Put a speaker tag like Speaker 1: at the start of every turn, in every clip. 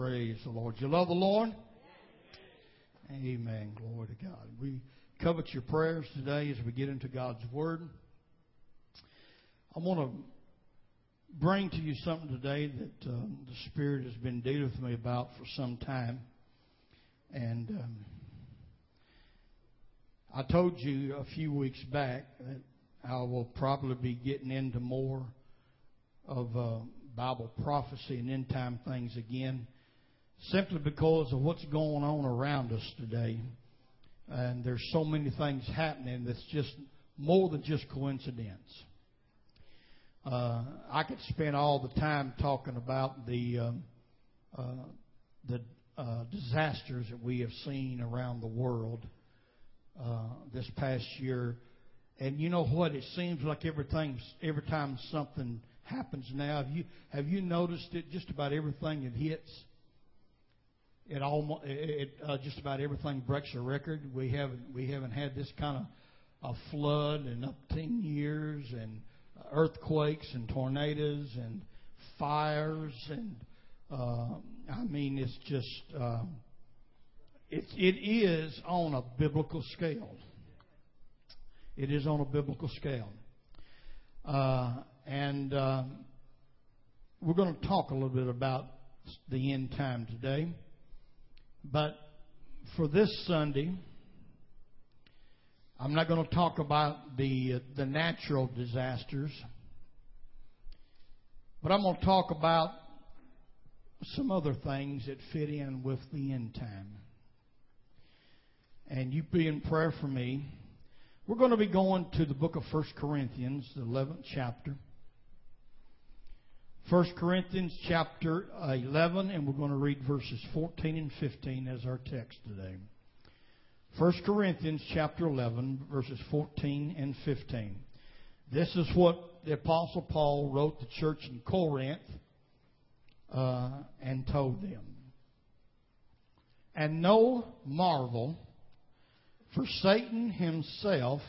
Speaker 1: Praise the Lord. You love the Lord? Amen. Glory to God. We covet your prayers today as we get into God's Word. I want to bring to you something today that um, the Spirit has been dealing with me about for some time. And um, I told you a few weeks back that I will probably be getting into more of uh, Bible prophecy and end time things again, simply because of what's going on around us today. And there's so many things happening that's just more than just coincidence. Uh, I could spend all the time talking about the um, uh, the uh, disasters that we have seen around the world uh, this past year, and you know what? It seems like everything every time something happens now. Have you have you noticed it? Just about everything it hits, it almost it uh, just about everything breaks a record. We haven't we haven't had this kind of a flood in up ten years and earthquakes and tornadoes and fires and uh, I mean it's just uh, it it is on a biblical scale. It is on a biblical scale, uh, and uh, we're going to talk a little bit about the end time today. But for this Sunday, I'm not going to talk about the uh, the natural disasters, but I'm going to talk about some other things that fit in with the end time. And you be in prayer for me. We're going to be going to the book of 1 Corinthians, the 11th chapter. 1 Corinthians chapter 11, and we're going to read verses 14 and 15 as our text today. 1 Corinthians chapter 11, verses 14 and 15. This is what the Apostle Paul wrote the church in Corinth uh, and told them. And no marvel, for Satan himself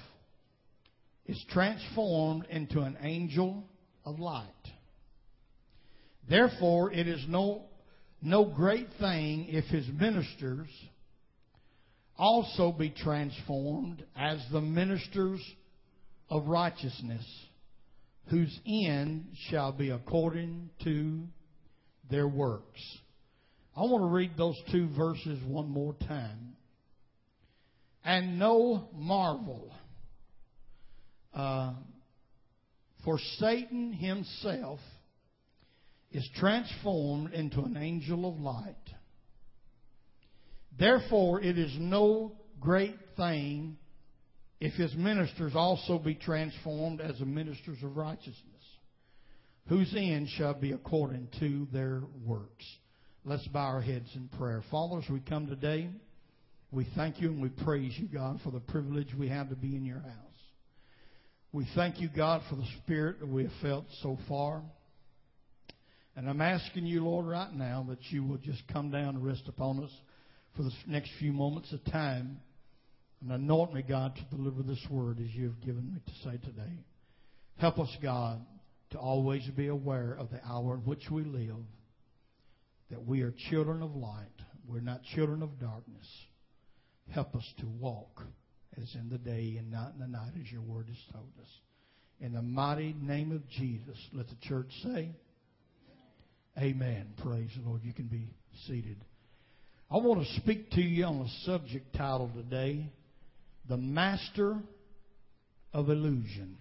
Speaker 1: is transformed into an angel of light. Therefore, it is no, no great thing if his ministers also be transformed as the ministers of righteousness, whose end shall be according to their works. I want to read those two verses one more time. And no marvel, uh, for Satan himself is transformed into an angel of light. Therefore, it is no great thing if his ministers also be transformed as the ministers of righteousness, whose end shall be according to their works. Let's bow our heads in prayer. Father, as we come today, we thank you and we praise you, God, for the privilege we have to be in your house. We thank you, God, for the spirit that we have felt so far. And I'm asking you, Lord, right now that you will just come down and rest upon us for the next few moments of time and anoint me, God, to deliver this word as you have given me to say today. Help us, God, to always be aware of the hour in which we live, that we are children of light. We're not children of darkness. Help us to walk as in the day and not in the night, as your word has told us. In the mighty name of Jesus, let the church say, Amen. Praise the Lord. You can be seated. I want to speak to you on a subject title today The Master of Illusion.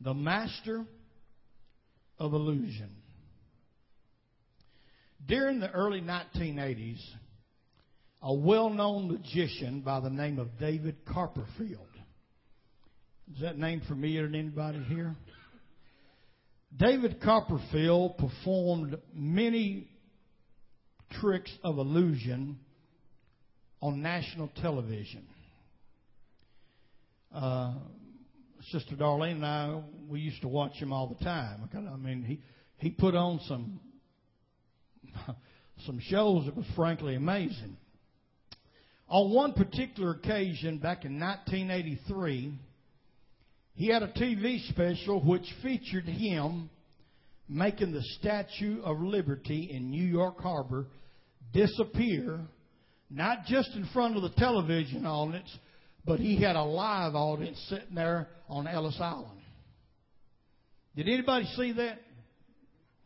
Speaker 1: The Master of Illusion. During the early 1980s, a well known magician by the name of David Copperfield. Is that name familiar to anybody here? David Copperfield performed many tricks of illusion on national television. Uh, Sister Darlene and I, we used to watch him all the time. I mean, he he put on some some shows that was frankly amazing. On one particular occasion, back in 1983, he had a TV special which featured him making the Statue of Liberty in New York Harbor disappear, not just in front of the television audience, but he had a live audience sitting there on Ellis Island. Did anybody see that?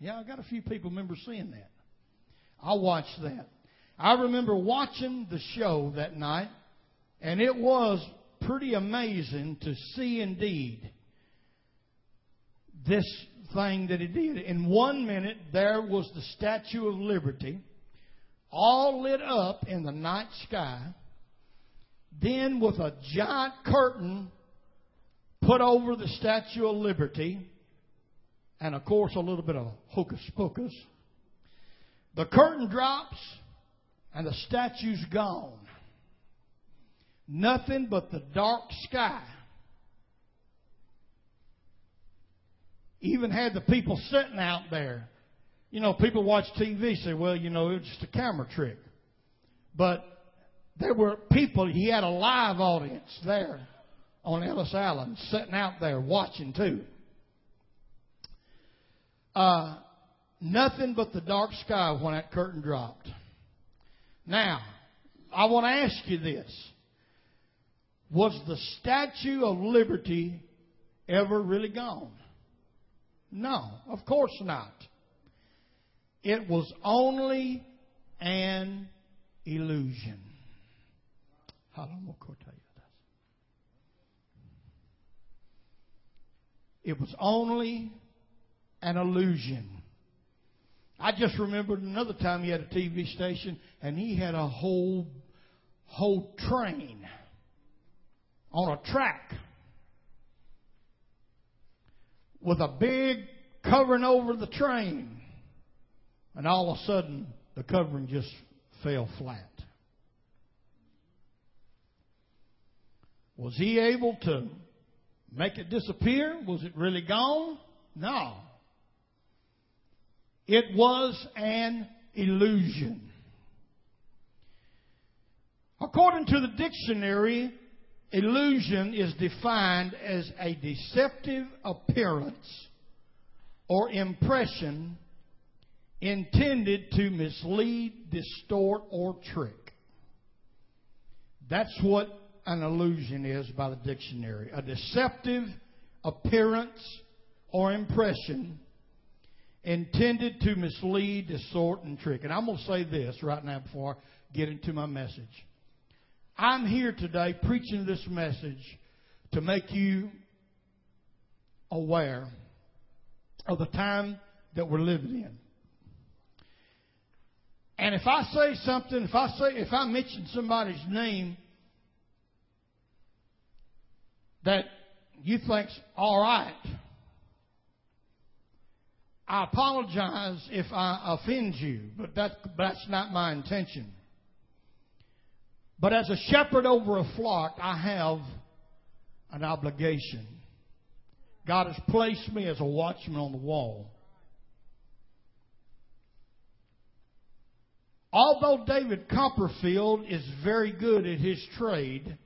Speaker 1: Yeah, I got a few people remember seeing that. I watched that. I remember watching the show that night, and it was pretty amazing to see indeed this thing that he did. In one minute, there was the Statue of Liberty, all lit up in the night sky. Then, with a giant curtain put over the Statue of Liberty, and of course, a little bit of hocus pocus, the curtain drops and the statue's gone. Nothing but the dark sky. Even had the people sitting out there. You know, people watch TV say, well, you know, it was just a camera trick. But there were people, he had a live audience there on Ellis Island sitting out there watching too. Uh, nothing but the dark sky when that curtain dropped. Now, I want to ask you this. Was the Statue of Liberty ever really gone? No, of course not. It was only an illusion. How long will Cortella does? It was only an illusion. I just remembered another time he had a TV station and he had a whole whole train on a track with a big covering over the train. And all of a sudden, the covering just fell flat. Was he able to make it disappear? Was it really gone? No. It was an illusion. According to the dictionary, illusion is defined as a deceptive appearance or impression intended to mislead, distort, or trick. That's what an illusion is by the dictionary a deceptive appearance or impression intended to mislead, distort, and trick. And I'm going to say this right now before I get into my message. I'm here today preaching this message to make you aware of the time that we're living in. And if I say something, if I say, if I mention somebody's name that you think's all right, I apologize if I offend you, but that, that's not my intention. But as a shepherd over a flock, I have an obligation. God has placed me as a watchman on the wall. Although David Copperfield is very good at his trade,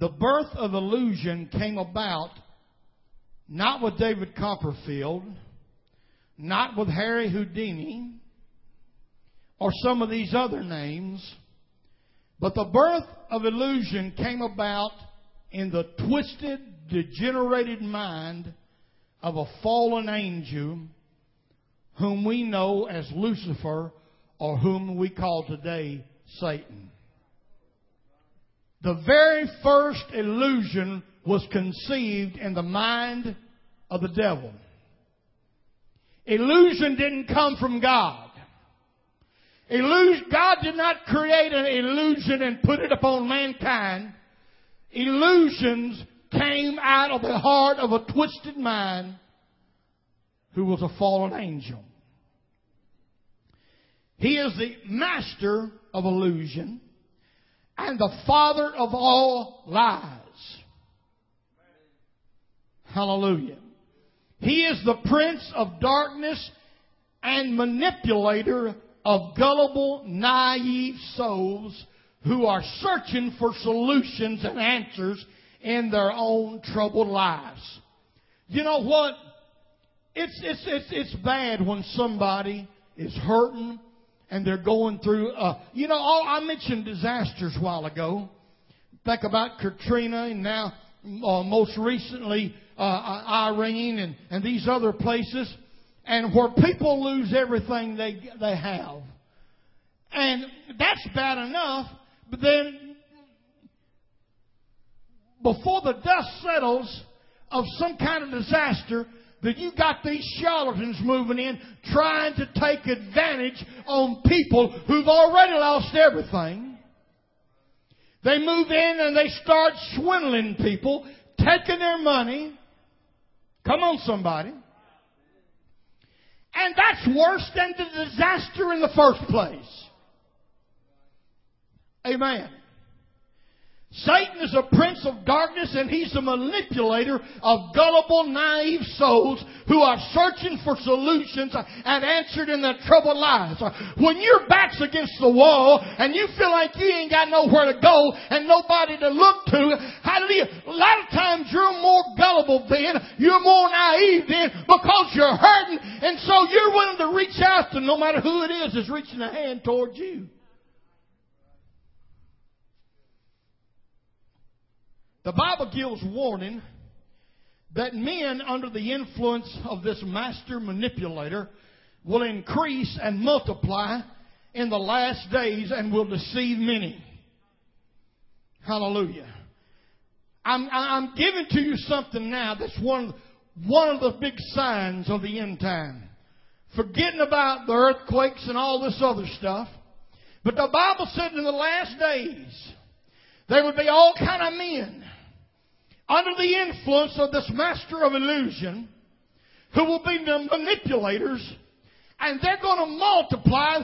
Speaker 1: the birth of illusion came about not with David Copperfield, not with Harry Houdini, or some of these other names, but the birth of illusion came about in the twisted, degenerated mind of a fallen angel whom we know as Lucifer or whom we call today Satan. The very first illusion was conceived in the mind of the devil. Illusion didn't come from God. Illusion, God did not create an illusion and put it upon mankind. Illusions came out of the heart of a twisted mind who was a fallen angel. He is the master of illusion and the father of all lies. Hallelujah. He is the prince of darkness and manipulator of gullible, naive souls who are searching for solutions and answers in their own troubled lives. You know what? it's, it's, it's, it's bad when somebody is hurting and they're going through, uh, you know, all, I mentioned disasters a while ago. Think about Katrina and now, uh, most recently, uh, Irene and, and these other places and where people lose everything they, they have. And that's bad enough, but then before the dust settles of some kind of disaster, that you got these charlatans moving in trying to take advantage on people who've already lost everything. They move in and they start swindling people, taking their money. Come on, somebody. And that's worse than the disaster in the first place. Amen. Satan is a prince of darkness and he's a manipulator of gullible, naive souls who are searching for solutions and answered in their troubled lives. When your back's against the wall and you feel like you ain't got nowhere to go and nobody to look to, hallelujah, a lot of times you're more gullible then, you're more naive then because you're hurting and so you're willing to reach out to no matter who it is that's reaching a hand towards you. The Bible gives warning that men under the influence of this master manipulator will increase and multiply in the last days and will deceive many. Hallelujah. I'm, I'm giving to you something now that's one, one of the big signs of the end time. Forgetting about the earthquakes and all this other stuff. But the Bible said in the last days, there would be all kind of men under the influence of this master of illusion who will be the manipulators and they're going to multiply.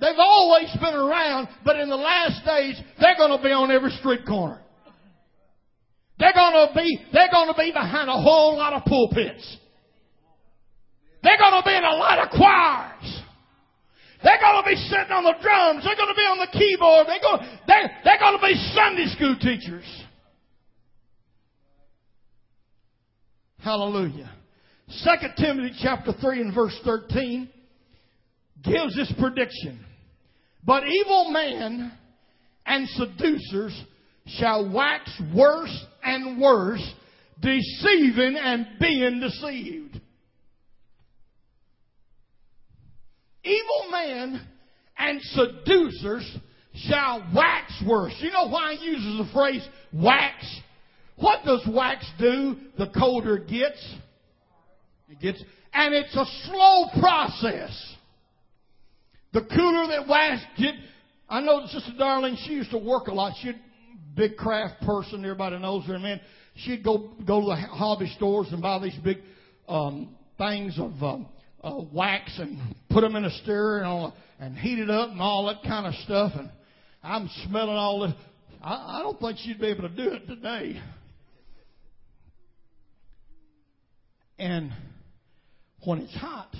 Speaker 1: They've always been around, but in the last days, they're going to be on every street corner. They're going to be, they're going to be behind a whole lot of pulpits. They're going to be in a lot of choirs. They're going to be sitting on the drums. They're going to be on the keyboard. They're going, they're, they're going to be Sunday school teachers. Hallelujah. 2 Timothy chapter 3 and verse 13 gives this prediction. But evil men and seducers shall wax worse and worse, deceiving and being deceived. Evil men and seducers shall wax worse. You know why he uses the phrase wax? What does wax do the colder it gets? It gets, and it's a slow process. The cooler that wax get, I know Sister Darlene, she used to work a lot. She'd big craft person, everybody knows her, man. She'd go go to the hobby stores and buy these big um, things of um, uh, wax and put them in a stirrer and, all, and heat it up and all that kind of stuff. And I'm smelling all this. I, I don't think she'd be able to do it today. And when it's hot,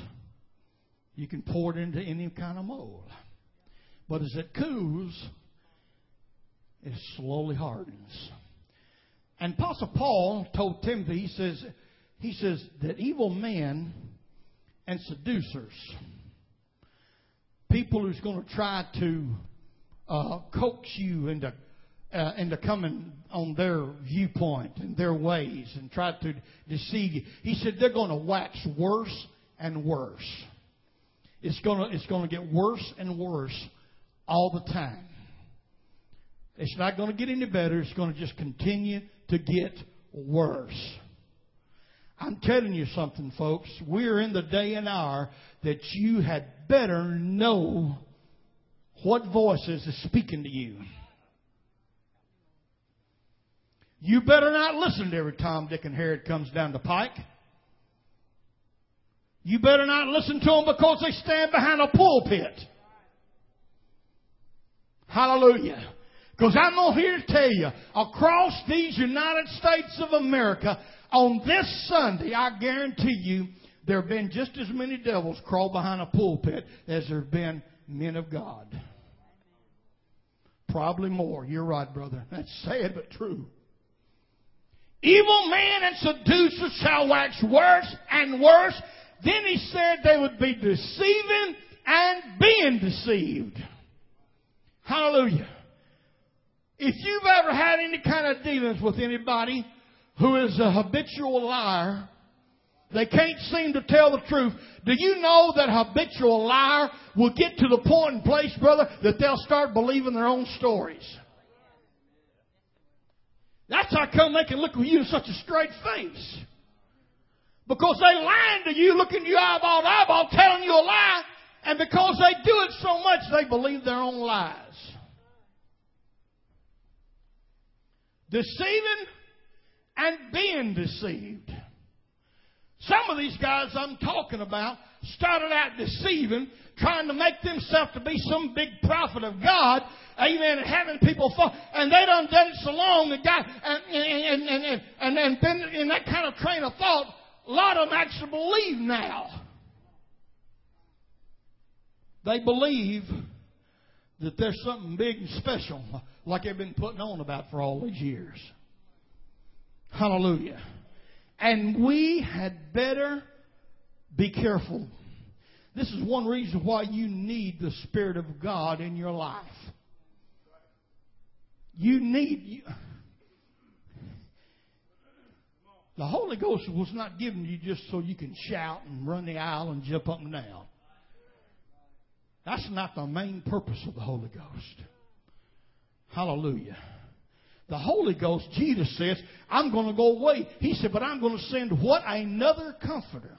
Speaker 1: you can pour it into any kind of mold. But as it cools, it slowly hardens. And Apostle Paul told Timothy, he says, he says that evil men and seducers, people who's going to try to uh, coax you into uh, into coming on their viewpoint and their ways and try to deceive you. He said they're going to wax worse and worse. It's going to, it's going to get worse and worse all the time. It's not going to get any better. It's going to just continue to get worse. I'm telling you something, folks. We're in the day and hour that you had better know what voices is speaking to you. You better not listen to every Tom, Dick, and Harry that comes down the pike. You better not listen to them because they stand behind a pulpit. Hallelujah. Because I'm going here to tell you, across these United States of America, on this Sunday, I guarantee you, there have been just as many devils crawl behind a pulpit as there have been men of God. Probably more. You're right, brother. That's sad but true. Evil men and seducers shall wax worse and worse, Then he said they would be deceiving and being deceived. Hallelujah. If you've ever had any kind of dealings with anybody who is a habitual liar, they can't seem to tell the truth. Do you know that a habitual liar will get to the point and place, brother, that they'll start believing their own stories? That's how come they can look at you with such a straight face. Because they lying to you, looking you eyeball to eyeball, telling you a lie, and because they do it so much, they believe their own lies. Deceiving and being deceived. Some of these guys I'm talking about started out deceiving, trying to make themselves to be some big prophet of God, amen, and having people fall, and they done done it so long, the guy, and, and, and, and, and, and been in that kind of train of thought, a lot of them actually believe now. They believe that there's something big and special, like they've been putting on about for all these years. Hallelujah. And we had better be careful. This is one reason why you need the Spirit of God in your life. You need. You, the Holy Ghost was not given to you just so you can shout and run the aisle and jump up and down. That's not the main purpose of the Holy Ghost. Hallelujah. The Holy Ghost, Jesus says, I'm going to go away. He said, but I'm going to send what? Another comforter.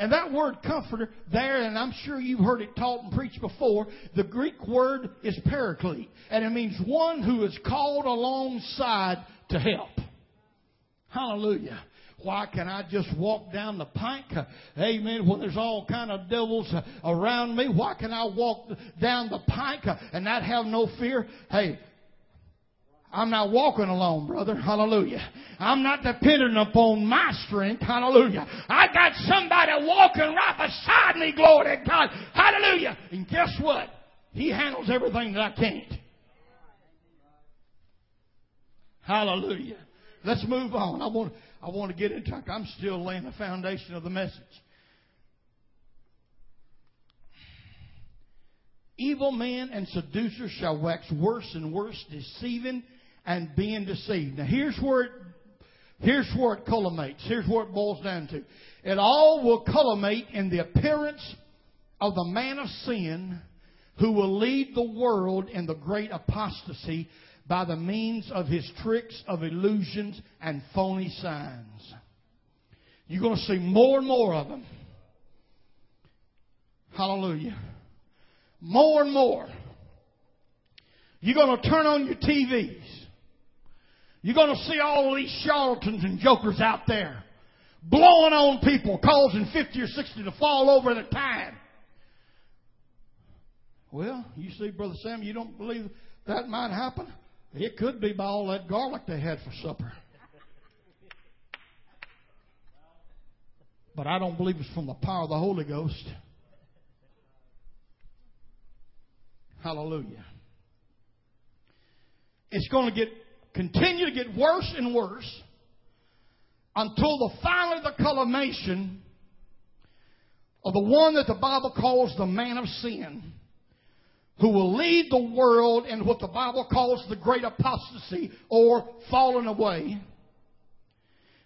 Speaker 1: And that word comforter there, and I'm sure you've heard it taught and preached before, the Greek word is paraclete. And it means one who is called alongside to help. Hallelujah. Why can I just walk down the pike? Amen. When there's all kind of devils around me, why can I walk down the pike and not have no fear? Hey, I'm not walking alone, brother. Hallelujah. I'm not dependent upon my strength. Hallelujah. I got somebody walking right beside me. Glory to God. Hallelujah. And guess what? He handles everything that I can't. Hallelujah. Let's move on. I want, I want to get into it. I'm still laying the foundation of the message. Evil men and seducers shall wax worse and worse, deceiving and being deceived. Now here's where it, here's where it culminates. Here's where it boils down to. It all will culminate in the appearance of the man of sin who will lead the world in the great apostasy by the means of his tricks of illusions and phony signs. You're going to see more and more of them. Hallelujah. More and more. You're going to turn on your TVs. You're going to see all these charlatans and jokers out there blowing on people, causing 50 or 60 to fall over at a time. Well, you see, Brother Sam, you don't believe that might happen? It could be by all that garlic they had for supper. But I don't believe it's from the power of the Holy Ghost. Hallelujah. It's going to get continue to get worse and worse until the finally the culmination of the one that the Bible calls the man of sin who will lead the world in what the Bible calls the great apostasy or falling away.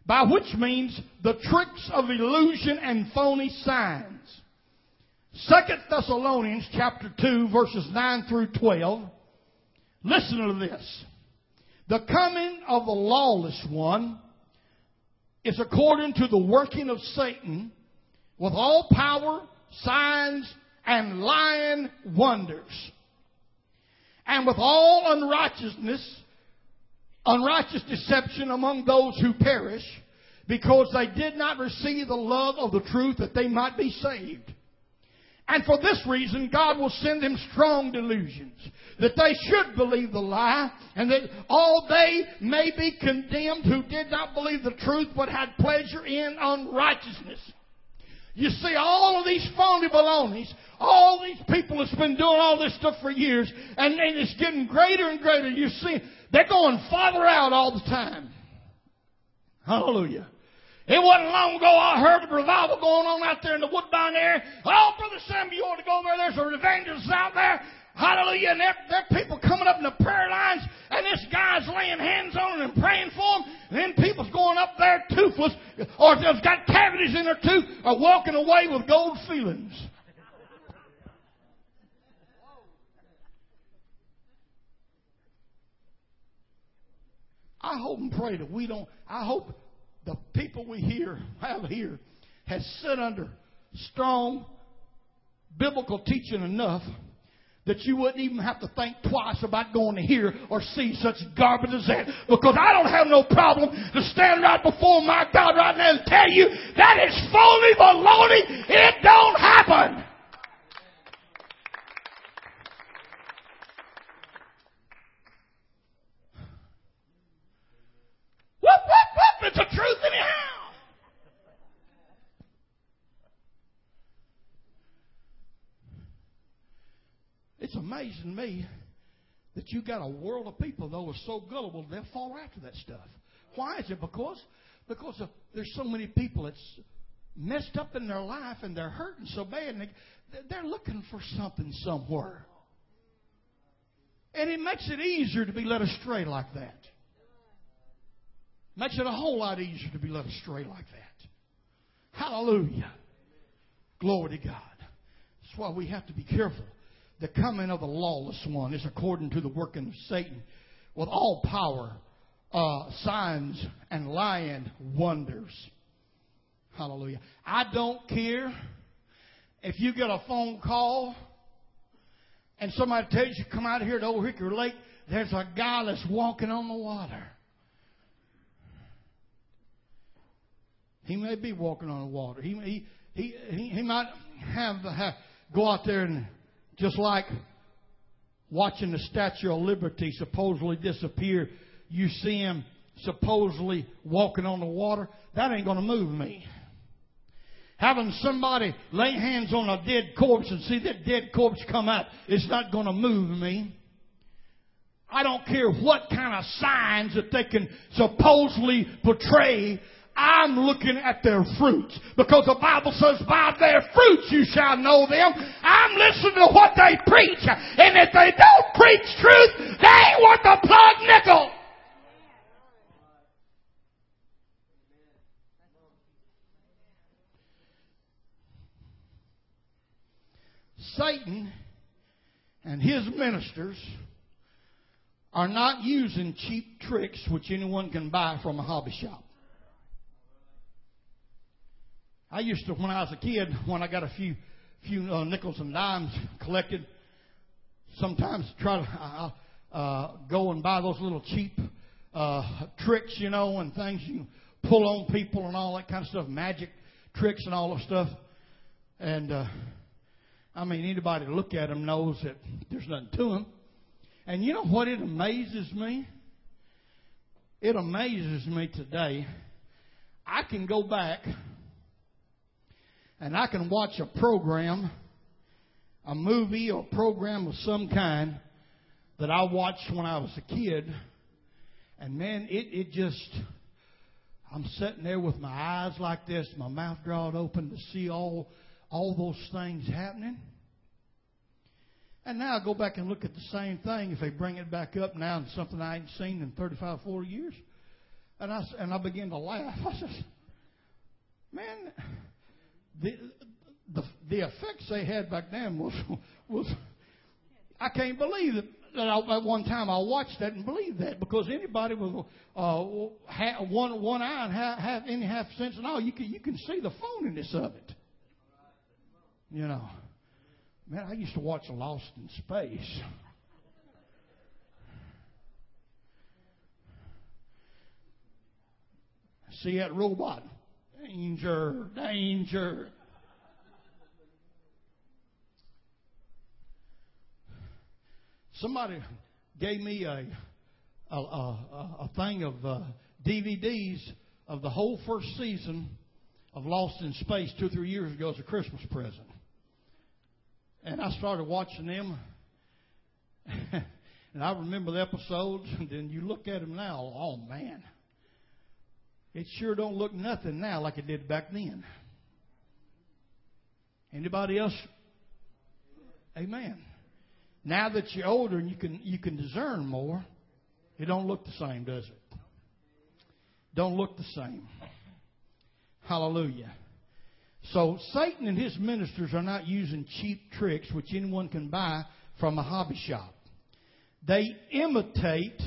Speaker 1: By which means the tricks of illusion and phony signs. Second Thessalonians chapter 2 verses 9 through 12. Listen to this. The coming of the lawless one is according to the working of Satan with all power, signs, and lying wonders. And with all unrighteousness, unrighteous deception among those who perish, because they did not receive the love of the truth that they might be saved. And for this reason, God will send them strong delusions that they should believe the lie and that all they may be condemned who did not believe the truth but had pleasure in unrighteousness. You see, all of these phony balonies, all these people that's been doing all this stuff for years, and, and it's getting greater and greater. You see, they're going farther out all the time. Hallelujah. It wasn't long ago I heard a revival going on out there in the Woodbine area. Oh, Brother Sam, you ought to go there. There's a evangelist out there. Hallelujah. And there, there are people coming up in the prayer lines, and this guy's laying hands on them and praying for them. And then people's going up there toothless, or they've got cavities in their tooth, or walking away with gold feelings. I hope and pray that we don't, I hope the people we hear, have here, has sit under strong biblical teaching enough that you wouldn't even have to think twice about going to hear or see such garbage as that. Because I don't have no problem to stand right before my God right now and tell you that is phony baloney. It don't happen. Whoop. It's the truth anyhow. It's amazing to me that you got a world of people though are so gullible they'll fall after that stuff. Why is it? Because because of, there's so many people that's messed up in their life and they're hurting so bad and they, they're looking for something somewhere. And it makes it easier to be led astray like that. Makes it a whole lot easier to be led astray like that. Hallelujah. Glory to God. That's why we have to be careful. The coming of the lawless one is according to the working of Satan with all power, uh, signs, and lying wonders. Hallelujah. I don't care if you get a phone call and somebody tells you to come out here to Old Hickory Lake, there's a guy that's walking on the water. He may be walking on the water. He he he he, he might have, have go out there and just like watching the Statue of Liberty supposedly disappear, you see him supposedly walking on the water. That ain't going to move me. Having somebody lay hands on a dead corpse and see that dead corpse come out, it's not going to move me. I don't care what kind of signs that they can supposedly portray. I'm looking at their fruits because the Bible says, by their fruits you shall know them. I'm listening to what they preach. And if they don't preach truth, they ain't worth a plug nickel. Satan and his ministers are not using cheap tricks which anyone can buy from a hobby shop. I used to, when I was a kid, when I got a few few uh, nickels and dimes collected, sometimes try to uh, uh, go and buy those little cheap uh, tricks, you know, and things you pull on people and all that kind of stuff, magic tricks and all that stuff. And uh, I mean, anybody to look at them knows that there's nothing to them. And you know what? It amazes me. It amazes me today. I can go back and I can watch a program, a movie or program of some kind that I watched when I was a kid, and man, it, it just, I'm sitting there with my eyes like this, my mouth drawn open to see all, all those things happening. And now I go back and look at the same thing if they bring it back up now and something I ain't seen in 35, 40 years. And I, and I begin to laugh. I says, man, the, the, the effects they had back then was, was I can't believe that, that I, at one time I watched that and believed that because anybody with uh, one, one eye and have, have any half sense and all, you can, you can see the phoniness of it. You know. Man, I used to watch Lost in Space. See that robot? Danger, danger. Somebody gave me a a, a, a thing of uh, DVDs of the whole first season of Lost in Space two or three years ago as a Christmas present. And I started watching them. and I remember the episodes, and then you look at them now, oh man. It sure don't look nothing now like it did back then. Anybody else? Amen. Now that you're older and you can you can discern more, it don't look the same, does it? Don't look the same. Hallelujah. So Satan and his ministers are not using cheap tricks which anyone can buy from a hobby shop. They imitate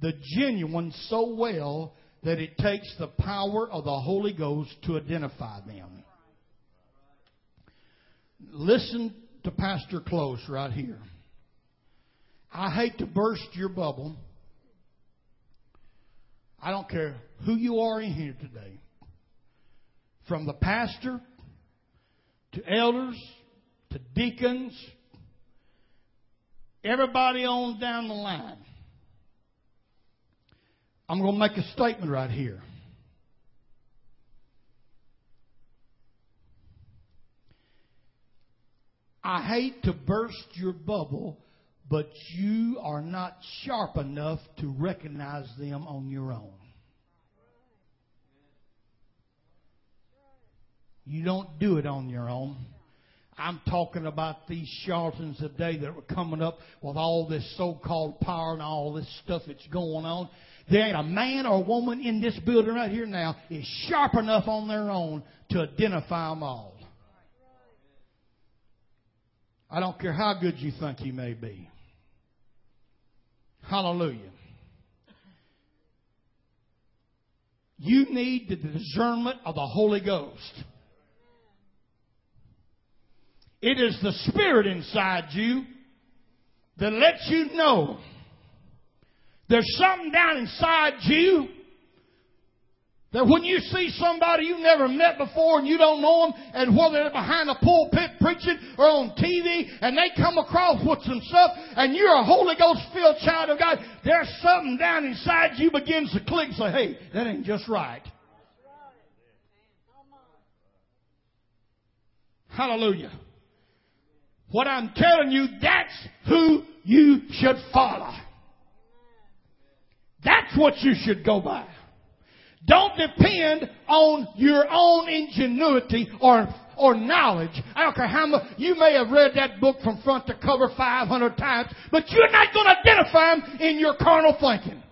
Speaker 1: the genuine so well that it takes the power of the Holy Ghost to identify them. Listen to Pastor Close right here. I hate to burst your bubble. I don't care who you are in here today. From the pastor to elders to deacons, everybody on down the line. I'm going to make a statement right here. I hate to burst your bubble, but you are not sharp enough to recognize them on your own. You don't do it on your own. I'm talking about these charlatans today that are coming up with all this so-called power and all this stuff that's going on. There ain't a man or woman in this building right here now is sharp enough on their own to identify them all. I don't care how good you think you may be. Hallelujah. You need the discernment of the Holy Ghost. It is the Spirit inside you that lets you know there's something down inside you that when you see somebody you've never met before and you don't know them, and whether they're behind a pulpit preaching or on TV, and they come across with some stuff, and you're a Holy Ghost filled child of God, there's something down inside you begins to click and say, hey, that ain't just right. Hallelujah. What I'm telling you, that's who you should follow. That's what you should go by. Don't depend on your own ingenuity or or knowledge. I don't care how much you may have read that book from front to cover 500 times, but you're not going to identify them in your carnal thinking.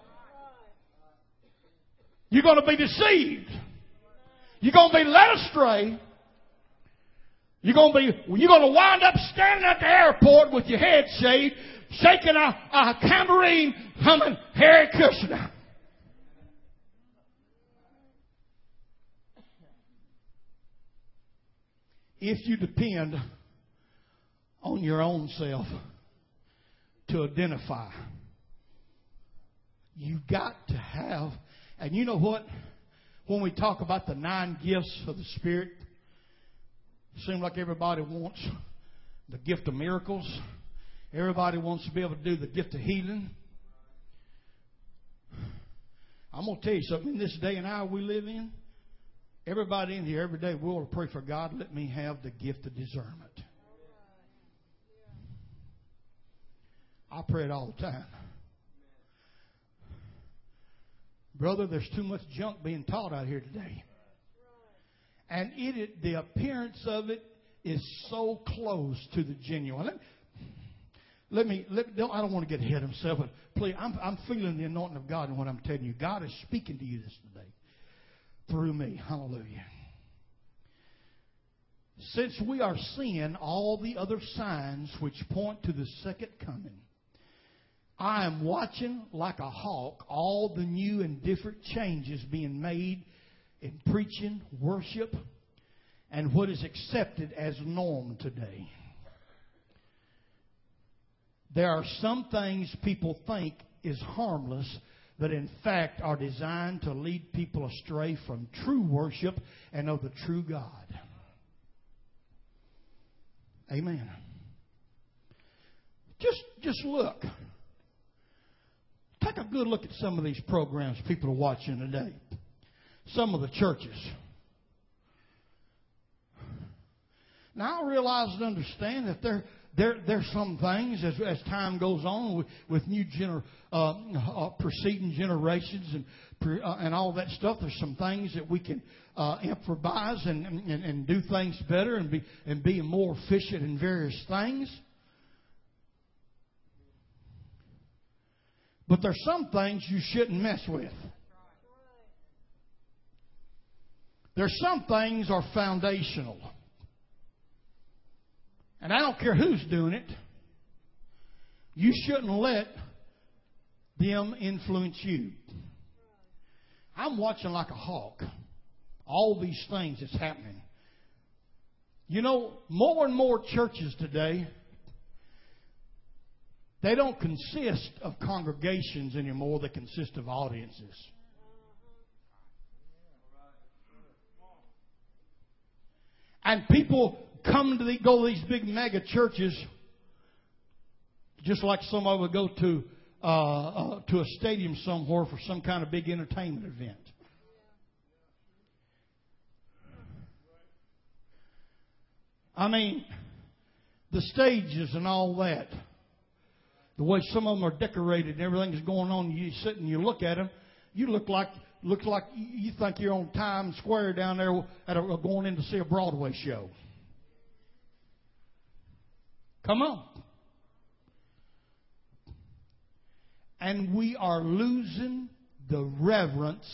Speaker 1: You're going to be deceived. You're going to be led astray. You're going to be you're going to wind up standing at the airport with your head shaved, shaking a, a tambourine, humming Hare Krishna. if you depend on your own self to identify, you've got to have, and you know what? When we talk about the nine gifts of the Spirit, it seems like everybody wants the gift of miracles. Everybody wants to be able to do the gift of healing. I'm going to tell you something. In this day and hour we live in, Everybody in here every day, will pray for God, let me have the gift of discernment. I pray it all the time. Brother, there's too much junk being taught out here today. And it, the appearance of it is so close to the genuine. Let, me, let, don't, I don't want to get ahead of myself, but please, I'm, I'm feeling the anointing of God in what I'm telling you. God is speaking to you this today through me. Hallelujah. Since we are seeing all the other signs which point to the second coming, I am watching like a hawk all the new and different changes being made in preaching, worship, and what is accepted as norm today. There are some things people think is harmless that in fact are designed to lead people astray from true worship and of the true God. Amen. Just, just look. Take a good look at some of these programs people are watching today. Some of the churches. Now I realize and understand that there there there's some things as as time goes on with, with new gener, uh, uh, preceding generations and pre, uh, and all that stuff. There's some things that we can uh, improvise and, and and do things better and be and be more efficient in various things. But there's some things you shouldn't mess with. There's some things are foundational. And I don't care who's doing it. You shouldn't let them influence you. I'm watching like a hawk. All these things that's happening. You know, more and more churches today, they don't consist of congregations anymore, they consist of audiences. And people come to the, go to these big mega churches, just like some of would go to uh, uh, to a stadium somewhere for some kind of big entertainment event. I mean, the stages and all that, the way some of them are decorated and everything's going on, you sit and you look at them, you look like looks like you think you're on Times Square down there at a, going in to see a Broadway show. Come on. And we are losing the reverence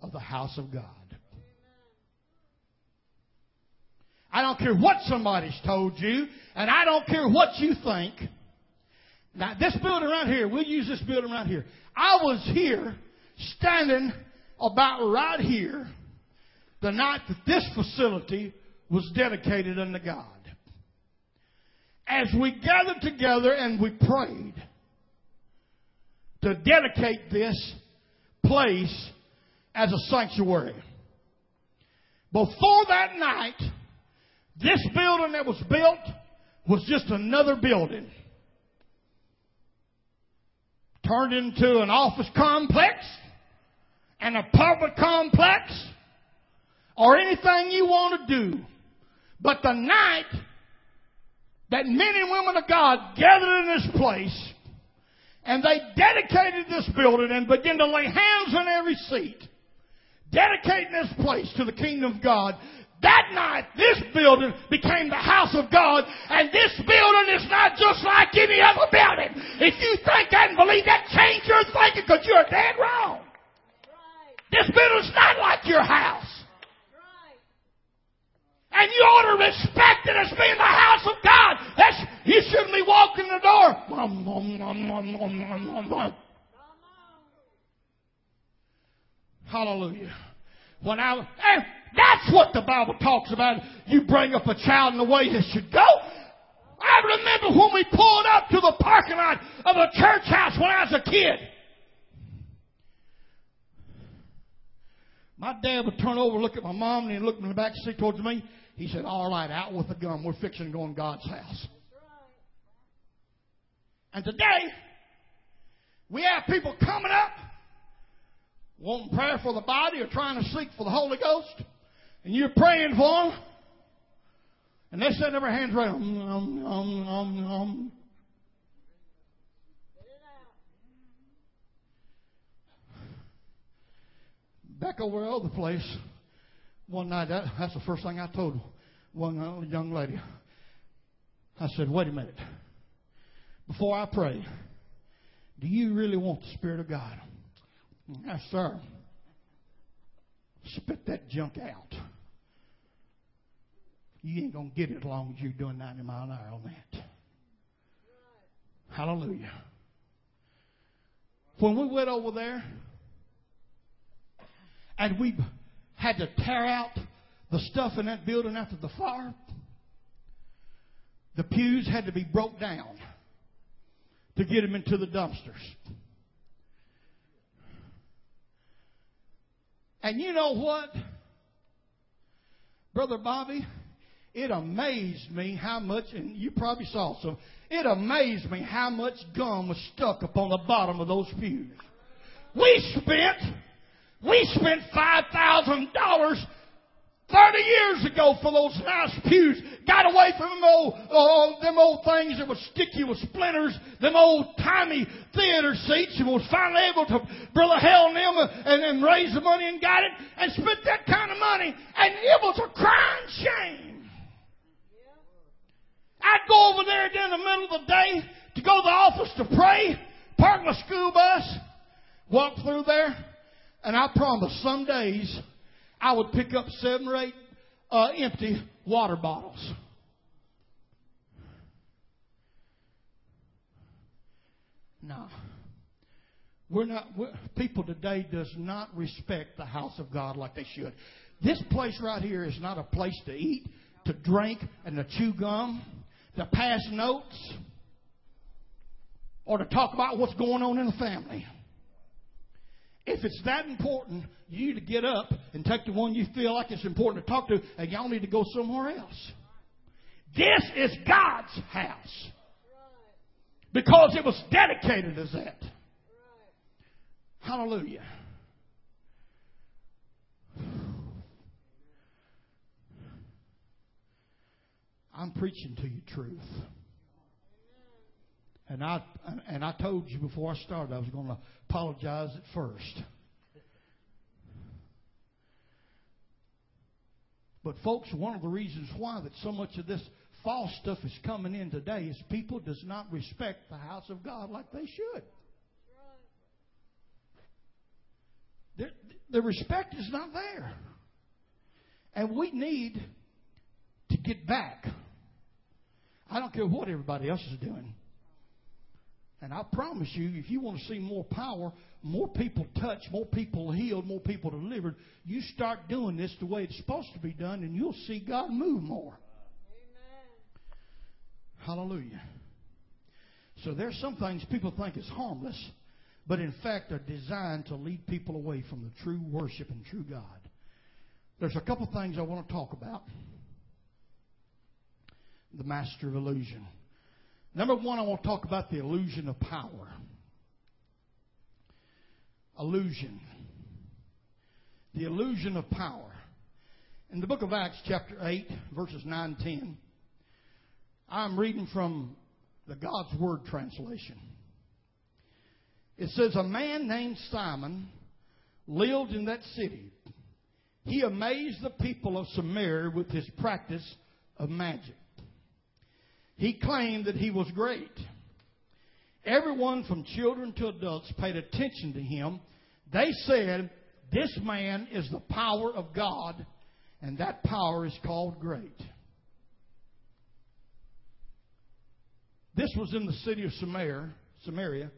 Speaker 1: of the house of God. I don't care what somebody's told you, and I don't care what you think. Now, this building right here, we'll use this building right here. I was here, standing about right here, the night that this facility was dedicated unto God as we gathered together and we prayed to dedicate this place as a sanctuary. Before that night, this building that was built was just another building. Turned into an office complex and a public complex or anything you want to do. But the night that men and women of God gathered in this place and they dedicated this building and began to lay hands on every seat, dedicating this place to the kingdom of God. That night, this building became the house of God, and this building is not just like any other building. If you think that and believe that, change your thinking because you're dead wrong. This building's not like your house. And you ought to respect it as being the house of God. That's, you shouldn't be walking the door. Hallelujah. When I, and that's what the Bible talks about. You bring up a child in the way they should go. I remember when we pulled up to the parking lot of a church house when I was a kid. My dad would turn over, look at my mom, and he'd look in the back seat towards me. He said, All right, out with the gun. We're fixing to go in God's house. And today, we have people coming up wanting prayer for the body or trying to seek for the Holy Ghost. And you're praying for them. And they're sitting their hands right. Um, um, um, um, um. Back over the place, one night, that, that's the first thing I told one uh, young lady. I said, wait a minute. Before I pray, do you really want the Spirit of God? Yes, sir. Spit that junk out. You ain't going to get it as long as you're doing 90 mile an hour on that. Hallelujah. When we went over there and we had to tear out the stuff in that building after the fire, the pews had to be broke down to get them into the dumpsters. And you know what? Brother Bobby, it amazed me how much, and you probably saw some, it amazed me how much gum was stuck upon the bottom of those pews. We spent, we spent $5,000 30 years ago for those nice pews. Got away from them old, uh, them old things that would stick you with splinters, them old timey theater seats, and was finally able to Brother Hell and them and, and raise the money and got it and spent that kind of money. And it was a crying shame. I'd go over there in the middle of the day to go to the office to pray, park my school bus, walk through there, and I promise some days I would pick up seven or eight uh, empty water bottles. No. We're not, we're, people today does not respect the house of God like they should. This place right here is not a place to eat, to drink, and to chew gum, to pass notes, or to talk about what's going on in the family. If it's that important, you to get up and take the one you feel like it's important to talk to, and y'all need to go somewhere else. This is God's house. Because it was dedicated as that. Hallelujah. I'm preaching to you truth. And I and I told you before I started I was going to apologize at first. But folks, one of the reasons why that so much of this false stuff is coming in today is people does not respect the house of God like they should. The, the respect is not there. And we need to get back. I don't care what everybody else is doing. And I promise you, if you want to see more power, more people touched, more people healed, more people delivered, you start doing this the way it's supposed to be done, and you'll see God move more. Amen. Hallelujah. So there's some things people think is harmless, but in fact are designed to lead people away from the true worship and true God. There's a couple things I want to talk about. The master of illusion. Number one, I want to talk about the illusion of power. Illusion. The illusion of power. In the book of Acts, chapter 8, verses 9 and 10, I'm reading from the God's Word translation. It says, A man named Simon lived in that city. He amazed the people of Samaria with his practice of magic. He claimed that he was great. Everyone from children to adults paid attention to him. They said, This man is the power of God, and that power is called great. This was in the city of Samaria, Samaria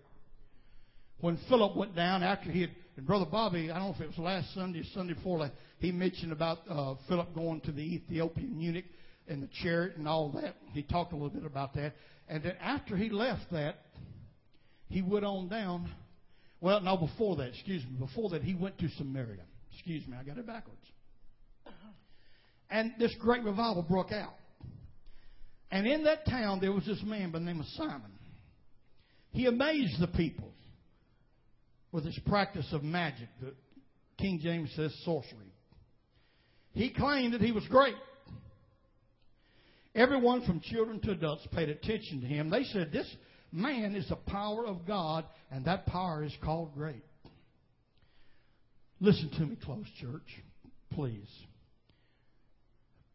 Speaker 1: when Philip went down after he had, and Brother Bobby, I don't know if it was last Sunday Sunday before, he mentioned about uh, Philip going to the Ethiopian eunuch and the chariot and all that. He talked a little bit about that. And then after he left that, he went on down. Well, no, before that, excuse me. Before that, he went to Samaria. Excuse me, I got it backwards. And this great revival broke out. And in that town, there was this man by the name of Simon. He amazed the people with his practice of magic. The King James says sorcery. He claimed that he was great. Everyone from children to adults paid attention to him. They said, This man is the power of God, and that power is called great. Listen to me close, church, please.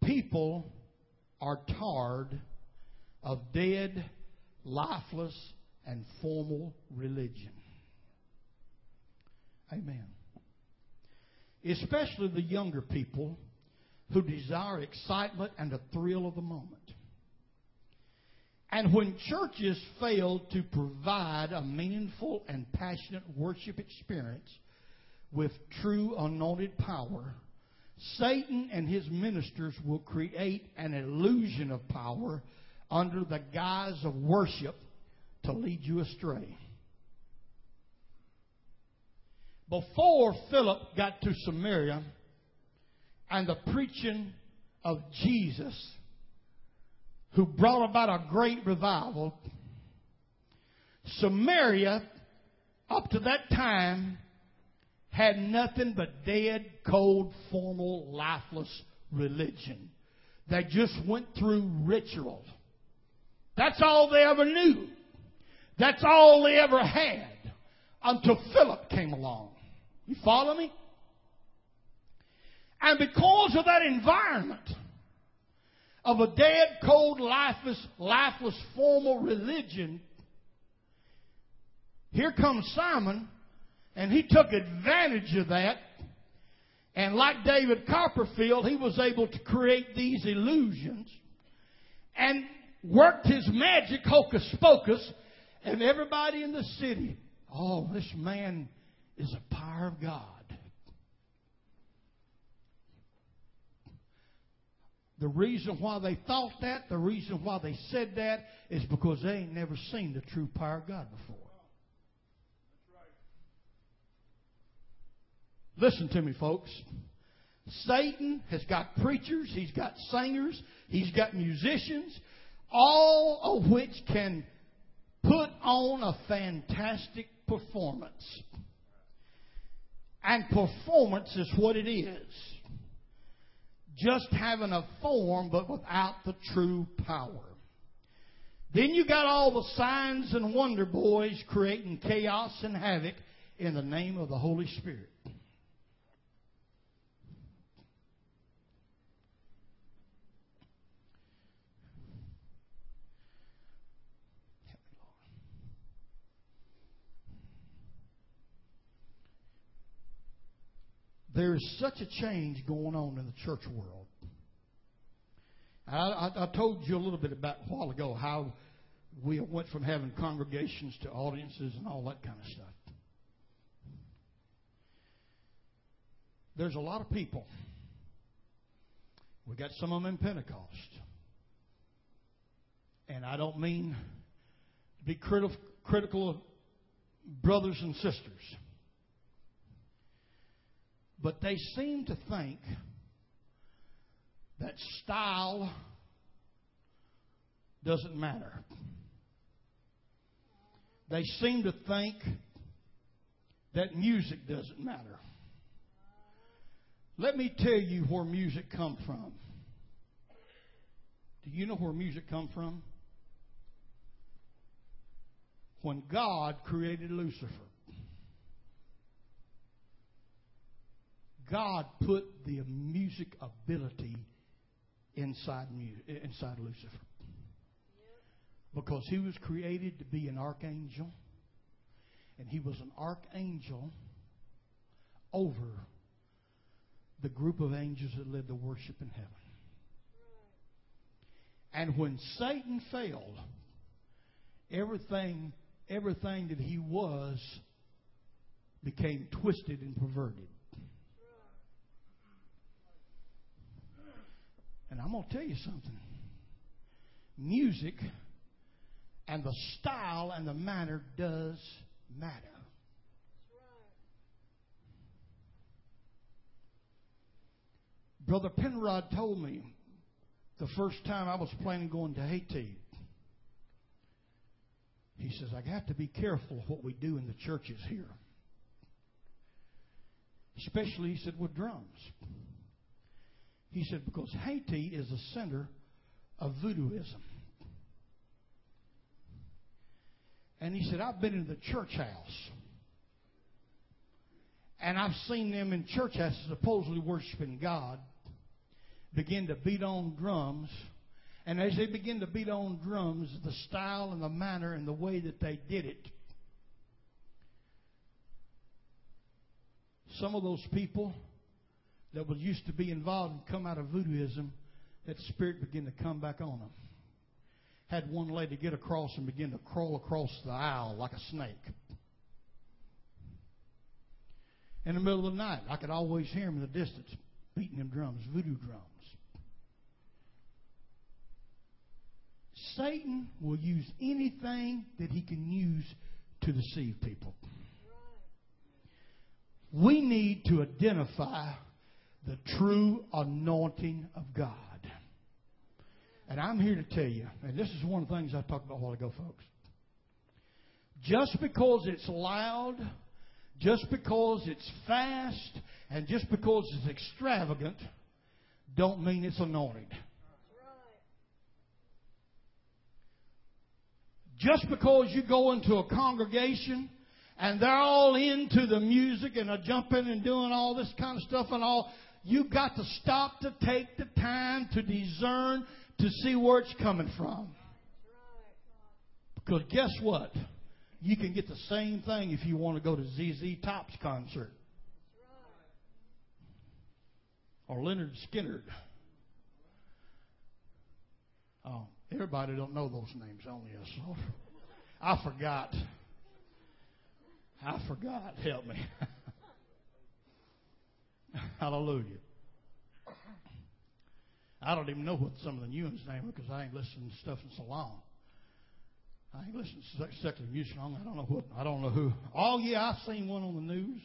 Speaker 1: People are tired of dead, lifeless, and formal religion. Amen. Especially the younger people who desire excitement and the thrill of the moment. And when churches fail to provide a meaningful and passionate worship experience with true anointed power, Satan and his ministers will create an illusion of power under the guise of worship to lead you astray. Before Philip got to Samaria, and the preaching of Jesus, who brought about a great revival, Samaria, up to that time, had nothing but dead, cold, formal, lifeless religion. They just went through ritual. That's all they ever knew. That's all they ever had until Philip came along. You follow me? And because of that environment of a dead, cold, lifeless, lifeless formal religion, here comes Simon, and he took advantage of that. And like David Copperfield, he was able to create these illusions and worked his magic hocus pocus, and everybody in the city, oh, this man is a power of God. The reason why they thought that, the reason why they said that, is because they ain't never seen the true power of God before. Listen to me, folks. Satan has got preachers, he's got singers, he's got musicians, all of which can put on a fantastic performance. And performance is what it is. Just having a form, but without the true power. Then you got all the signs and wonder boys creating chaos and havoc in the name of the Holy Spirit. There is such a change going on in the church world. I, I, I told you a little bit about a while ago how we went from having congregations to audiences and all that kind of stuff. There's a lot of people. We got some of them in Pentecost. And I don't mean to be critical, critical of brothers and sisters. But they seem to think that style doesn't matter. They seem to think that music doesn't matter. Let me tell you where music come from. Do you know where music come from? When God created Lucifer. God put the music ability inside inside Lucifer. Because he was created to be an archangel, and he was an archangel over the group of angels that led the worship in heaven. And when Satan failed, everything everything that he was became twisted and perverted. And I'm going to tell you something. Music and the style and the manner does matter. Brother Penrod told me the first time I was planning going to Haiti. He says, I have to be careful of what we do in the churches here. Especially, he said, with drums. He said, because Haiti is the center of voodooism. And he said, I've been in the church house. And I've seen them in church houses supposedly worshiping God begin to beat on drums. And as they begin to beat on drums, the style and the manner and the way that they did it, some of those people that was used to be involved and come out of voodooism, that spirit began to come back on them. Had one lady get across and begin to crawl across the aisle like a snake. In the middle of the night, I could always hear him in the distance beating them drums, voodoo drums. Satan will use anything that he can use to deceive people. We need to identify the true anointing of God. And I'm here to tell you, and this is one of the things I talked about a while ago, folks. Just because it's loud, just because it's fast, and just because it's extravagant, don't mean it's anointed. Just because you go into a congregation and they're all into the music and are jumping and doing all this kind of stuff and all, you got to stop to take the time to discern to see where it's coming from. Because guess what? You can get the same thing if you want to go to ZZ Top's concert. Or Lynyrd Skynyrd. Oh, everybody don't know those names, only us. I forgot. I forgot. Help me. Hallelujah. I don't even know what some of the new ones' name because I ain't listened to stuff in so long. I ain't listened to secular music long. I don't know what. I don't know who. Oh yeah, I've seen one on the news.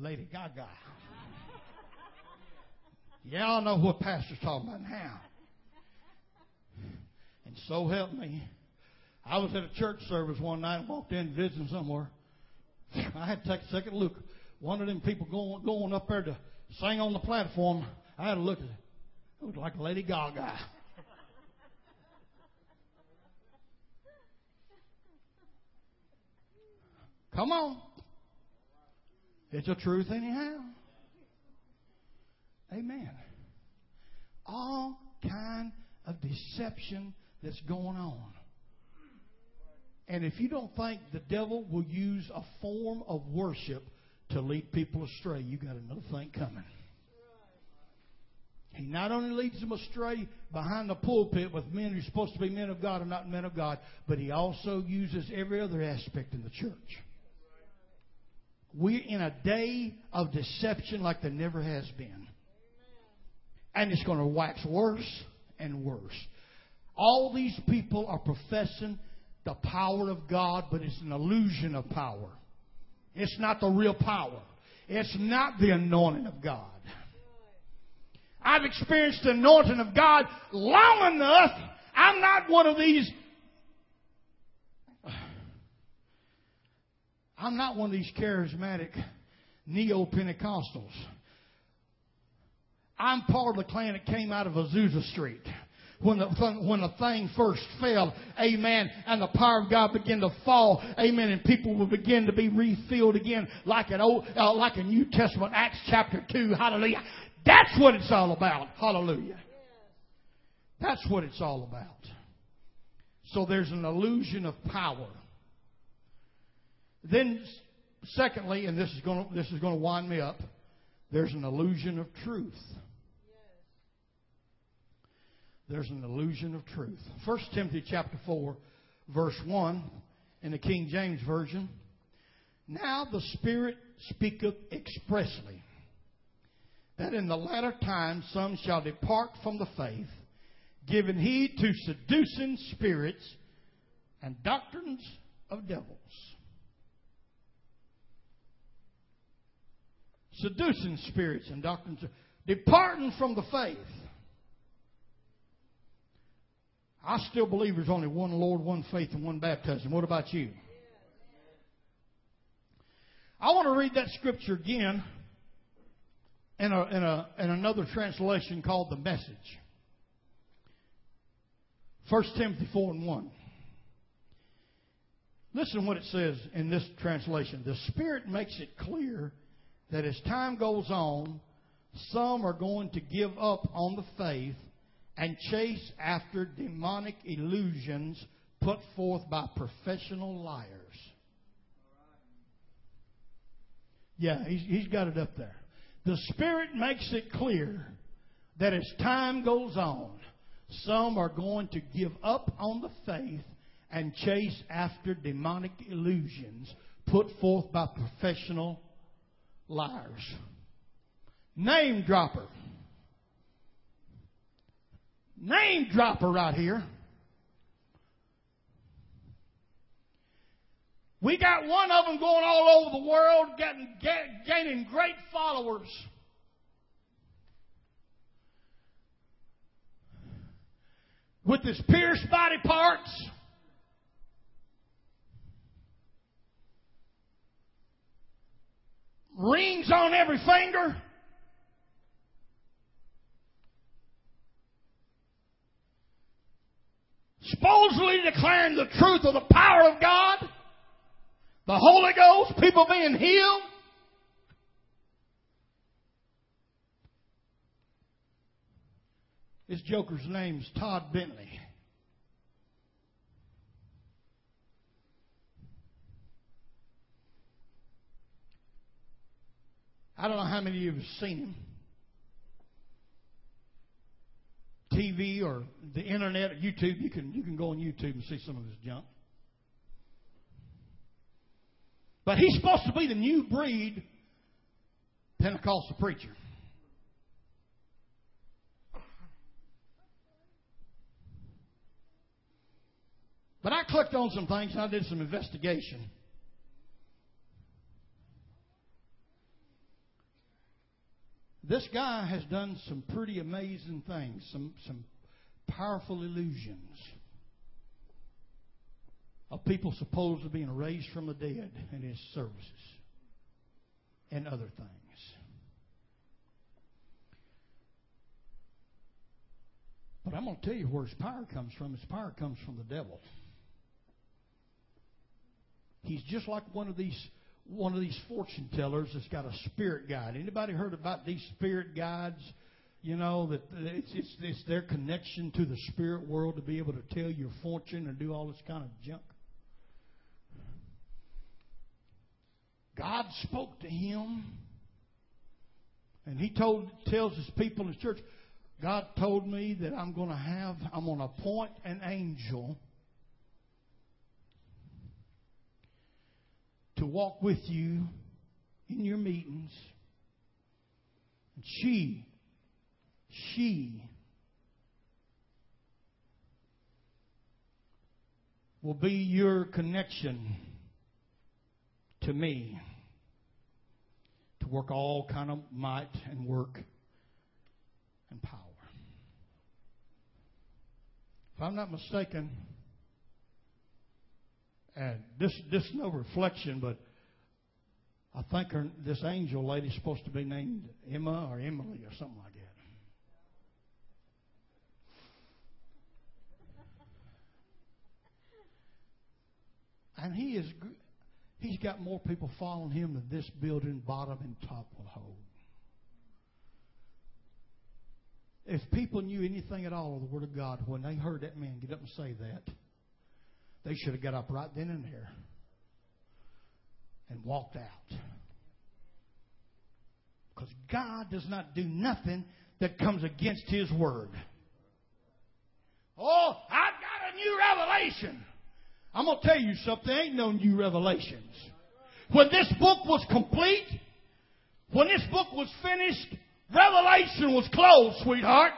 Speaker 1: Lady Gaga. Y'all know what pastor's talking about now. And so help me. I was at a church service one night and walked in visiting somewhere. I had to take a second look. One of them people going going up there to sing on the platform. I had to look at it. It looked like Lady Gaga. Come on. It's a truth anyhow. Amen. All kind of deception that's going on. And if you don't think the devil will use a form of worship to lead people astray, you got another thing coming. He not only leads them astray behind the pulpit with men who are supposed to be men of God and not men of God, but he also uses every other aspect in the church. We're in a day of deception like there never has been. And it's going to wax worse and worse. All these people are professing the power of God, but it's an illusion of power. It's not the real power. It's not the anointing of God. I've experienced the anointing of God long enough. I'm not one of these. I'm not one of these charismatic neo Pentecostals. I'm part of the clan that came out of Azusa Street when the, when the thing first fell, amen, and the power of God began to fall, amen, and people will begin to be refilled again like an old, uh, like a New Testament, Acts chapter 2, hallelujah. That's what it's all about, hallelujah. That's what it's all about. So there's an illusion of power. Then, secondly, and this is going to, this is going to wind me up, there's an illusion of truth there's an illusion of truth. 1 Timothy chapter 4, verse 1 in the King James Version. Now the Spirit speaketh expressly that in the latter times some shall depart from the faith, giving heed to seducing spirits and doctrines of devils. Seducing spirits and doctrines, of, departing from the faith. I still believe there's only one Lord, one faith, and one baptism. What about you? I want to read that scripture again in, a, in, a, in another translation called the Message. 1 Timothy 4 and 1. Listen what it says in this translation. The Spirit makes it clear that as time goes on, some are going to give up on the faith and chase after demonic illusions put forth by professional liars. Yeah, he's, he's got it up there. The Spirit makes it clear that as time goes on, some are going to give up on the faith and chase after demonic illusions put forth by professional liars. Name dropper. Name dropper right here. We got one of them going all over the world, getting, get, gaining great followers. With his pierced body parts. Rings rings on every finger. Supposedly declaring the truth of the power of God, the Holy Ghost, people being healed. This joker's name's Todd Bentley. I don't know how many of you have seen him. TV or the internet or YouTube, you can you can go on YouTube and see some of his junk. But he's supposed to be the new breed Pentecostal preacher. But I clicked on some things and I did some investigation. This guy has done some pretty amazing things, some, some powerful illusions of people supposed to being raised from the dead in his services and other things. But I'm going to tell you where his power comes from. His power comes from the devil. He's just like one of these one of these fortune tellers that's got a spirit guide. Anybody heard about these spirit guides? You know that it's, it's it's their connection to the spirit world to be able to tell your fortune and do all this kind of junk. God spoke to him, and he told tells his people in his church. God told me that I'm going to have I'm going to appoint an angel to walk with you in your meetings. And she, she will be your connection to me to work all kind of might and work and power. If I'm not mistaken, and this this is no reflection, but I think her, this angel lady's supposed to be named Emma or Emily or something like that. And he is he's got more people following him than this building bottom and top will hold. If people knew anything at all of the Word of God when they heard that man get up and say that, they should have got up right then and there and walked out. Because God does not do nothing that comes against His Word. Oh, I've got a new revelation. I'm going to tell you something. Ain't no new revelations. When this book was complete, when this book was finished, Revelation was closed, sweetheart.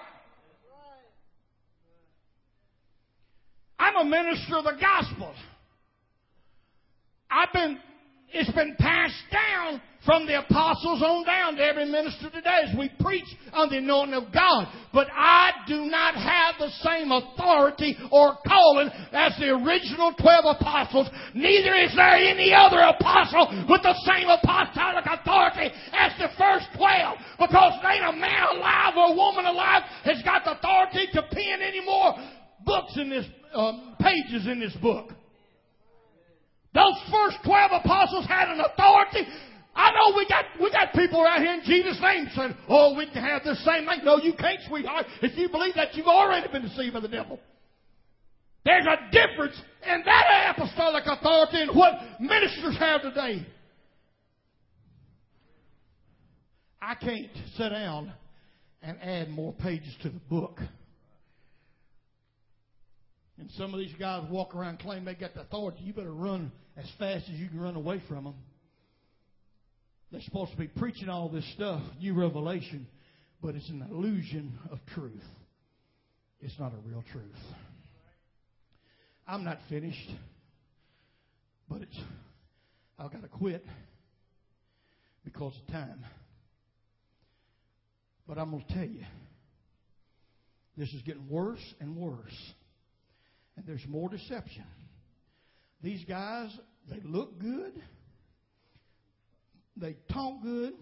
Speaker 1: I'm a minister of the gospel. I've been, it's been passed down from the apostles on down to every minister today as we preach on the anointing of God. But I do not have the same authority or calling as the original twelve apostles. Neither is there any other apostle with the same apostolic authority as the first twelve. Because there ain't a man alive or a woman alive has got the authority to pen any more books in this um, pages in this book. Those first twelve apostles had an authority. I know we got we got people right here in Jesus' name saying, "Oh, we can have the same thing." No, you can't, sweetheart. If you believe that, you've already been deceived by the devil. There's a difference in that apostolic authority and what ministers have today. I can't sit down and add more pages to the book. And some of these guys walk around claim they got the authority. You better run as fast as you can run away from them. They're supposed to be preaching all this stuff, new revelation, but it's an illusion of truth. It's not a real truth. I'm not finished, but it's I've got to quit because of time. But I'm going to tell you, this is getting worse and worse and there's more deception. These guys, they look good, they talk good,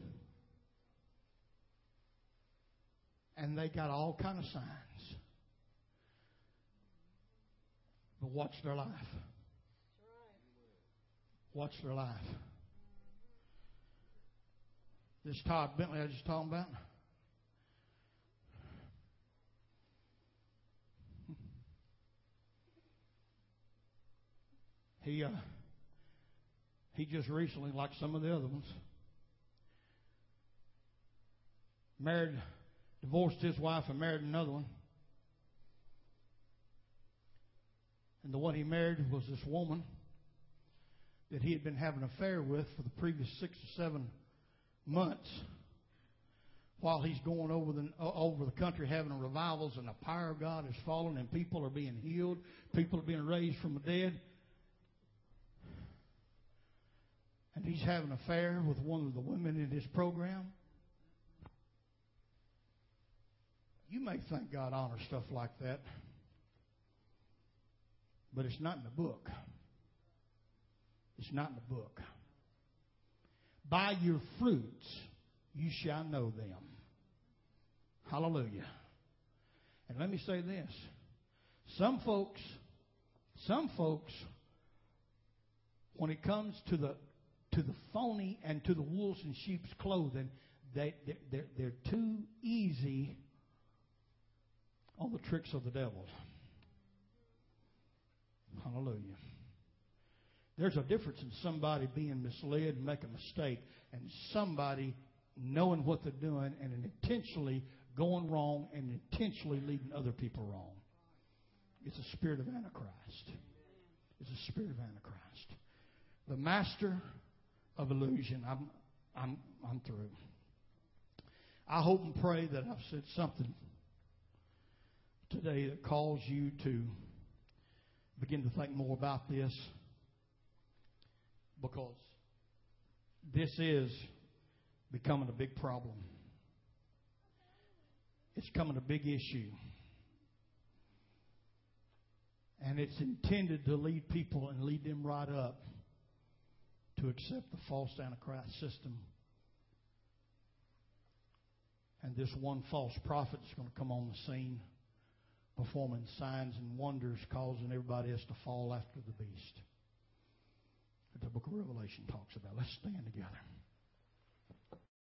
Speaker 1: and they got all kind of signs. But watch their life. Watch their life. This Todd Bentley I was just talking about. He uh, he just recently, like some of the other ones, married, divorced his wife and married another one. And the one he married was this woman that he had been having an affair with for the previous six or seven months while he's going over the over the country having revivals and the power of God is falling and people are being healed, people are being raised from the dead. And he's having an affair with one of the women in his program. You may think God honors stuff like that, but it's not in the book. It's not in the book. By your fruits you shall know them. Hallelujah. And let me say this. Some folks, some folks, when it comes to the to the phony and to the wolves in sheep's clothing, they, they're, they're too easy on the tricks of the devil. Hallelujah. There's a difference in somebody being misled and making a mistake and somebody knowing what they're doing and intentionally going wrong and intentionally leading other people wrong. It's a spirit of Antichrist. It's a spirit of Antichrist. The master of illusion. I'm, I'm, I'm through. I hope and pray that I've said something today that calls you to begin to think more about this because this is becoming a big problem. It's becoming a big issue. And it's intended to lead people and lead them right up to accept the false Antichrist system. And this one false prophet is going to come on the scene performing signs and wonders, causing everybody else to fall after the beast. That the book of Revelation talks about. Let's stand together.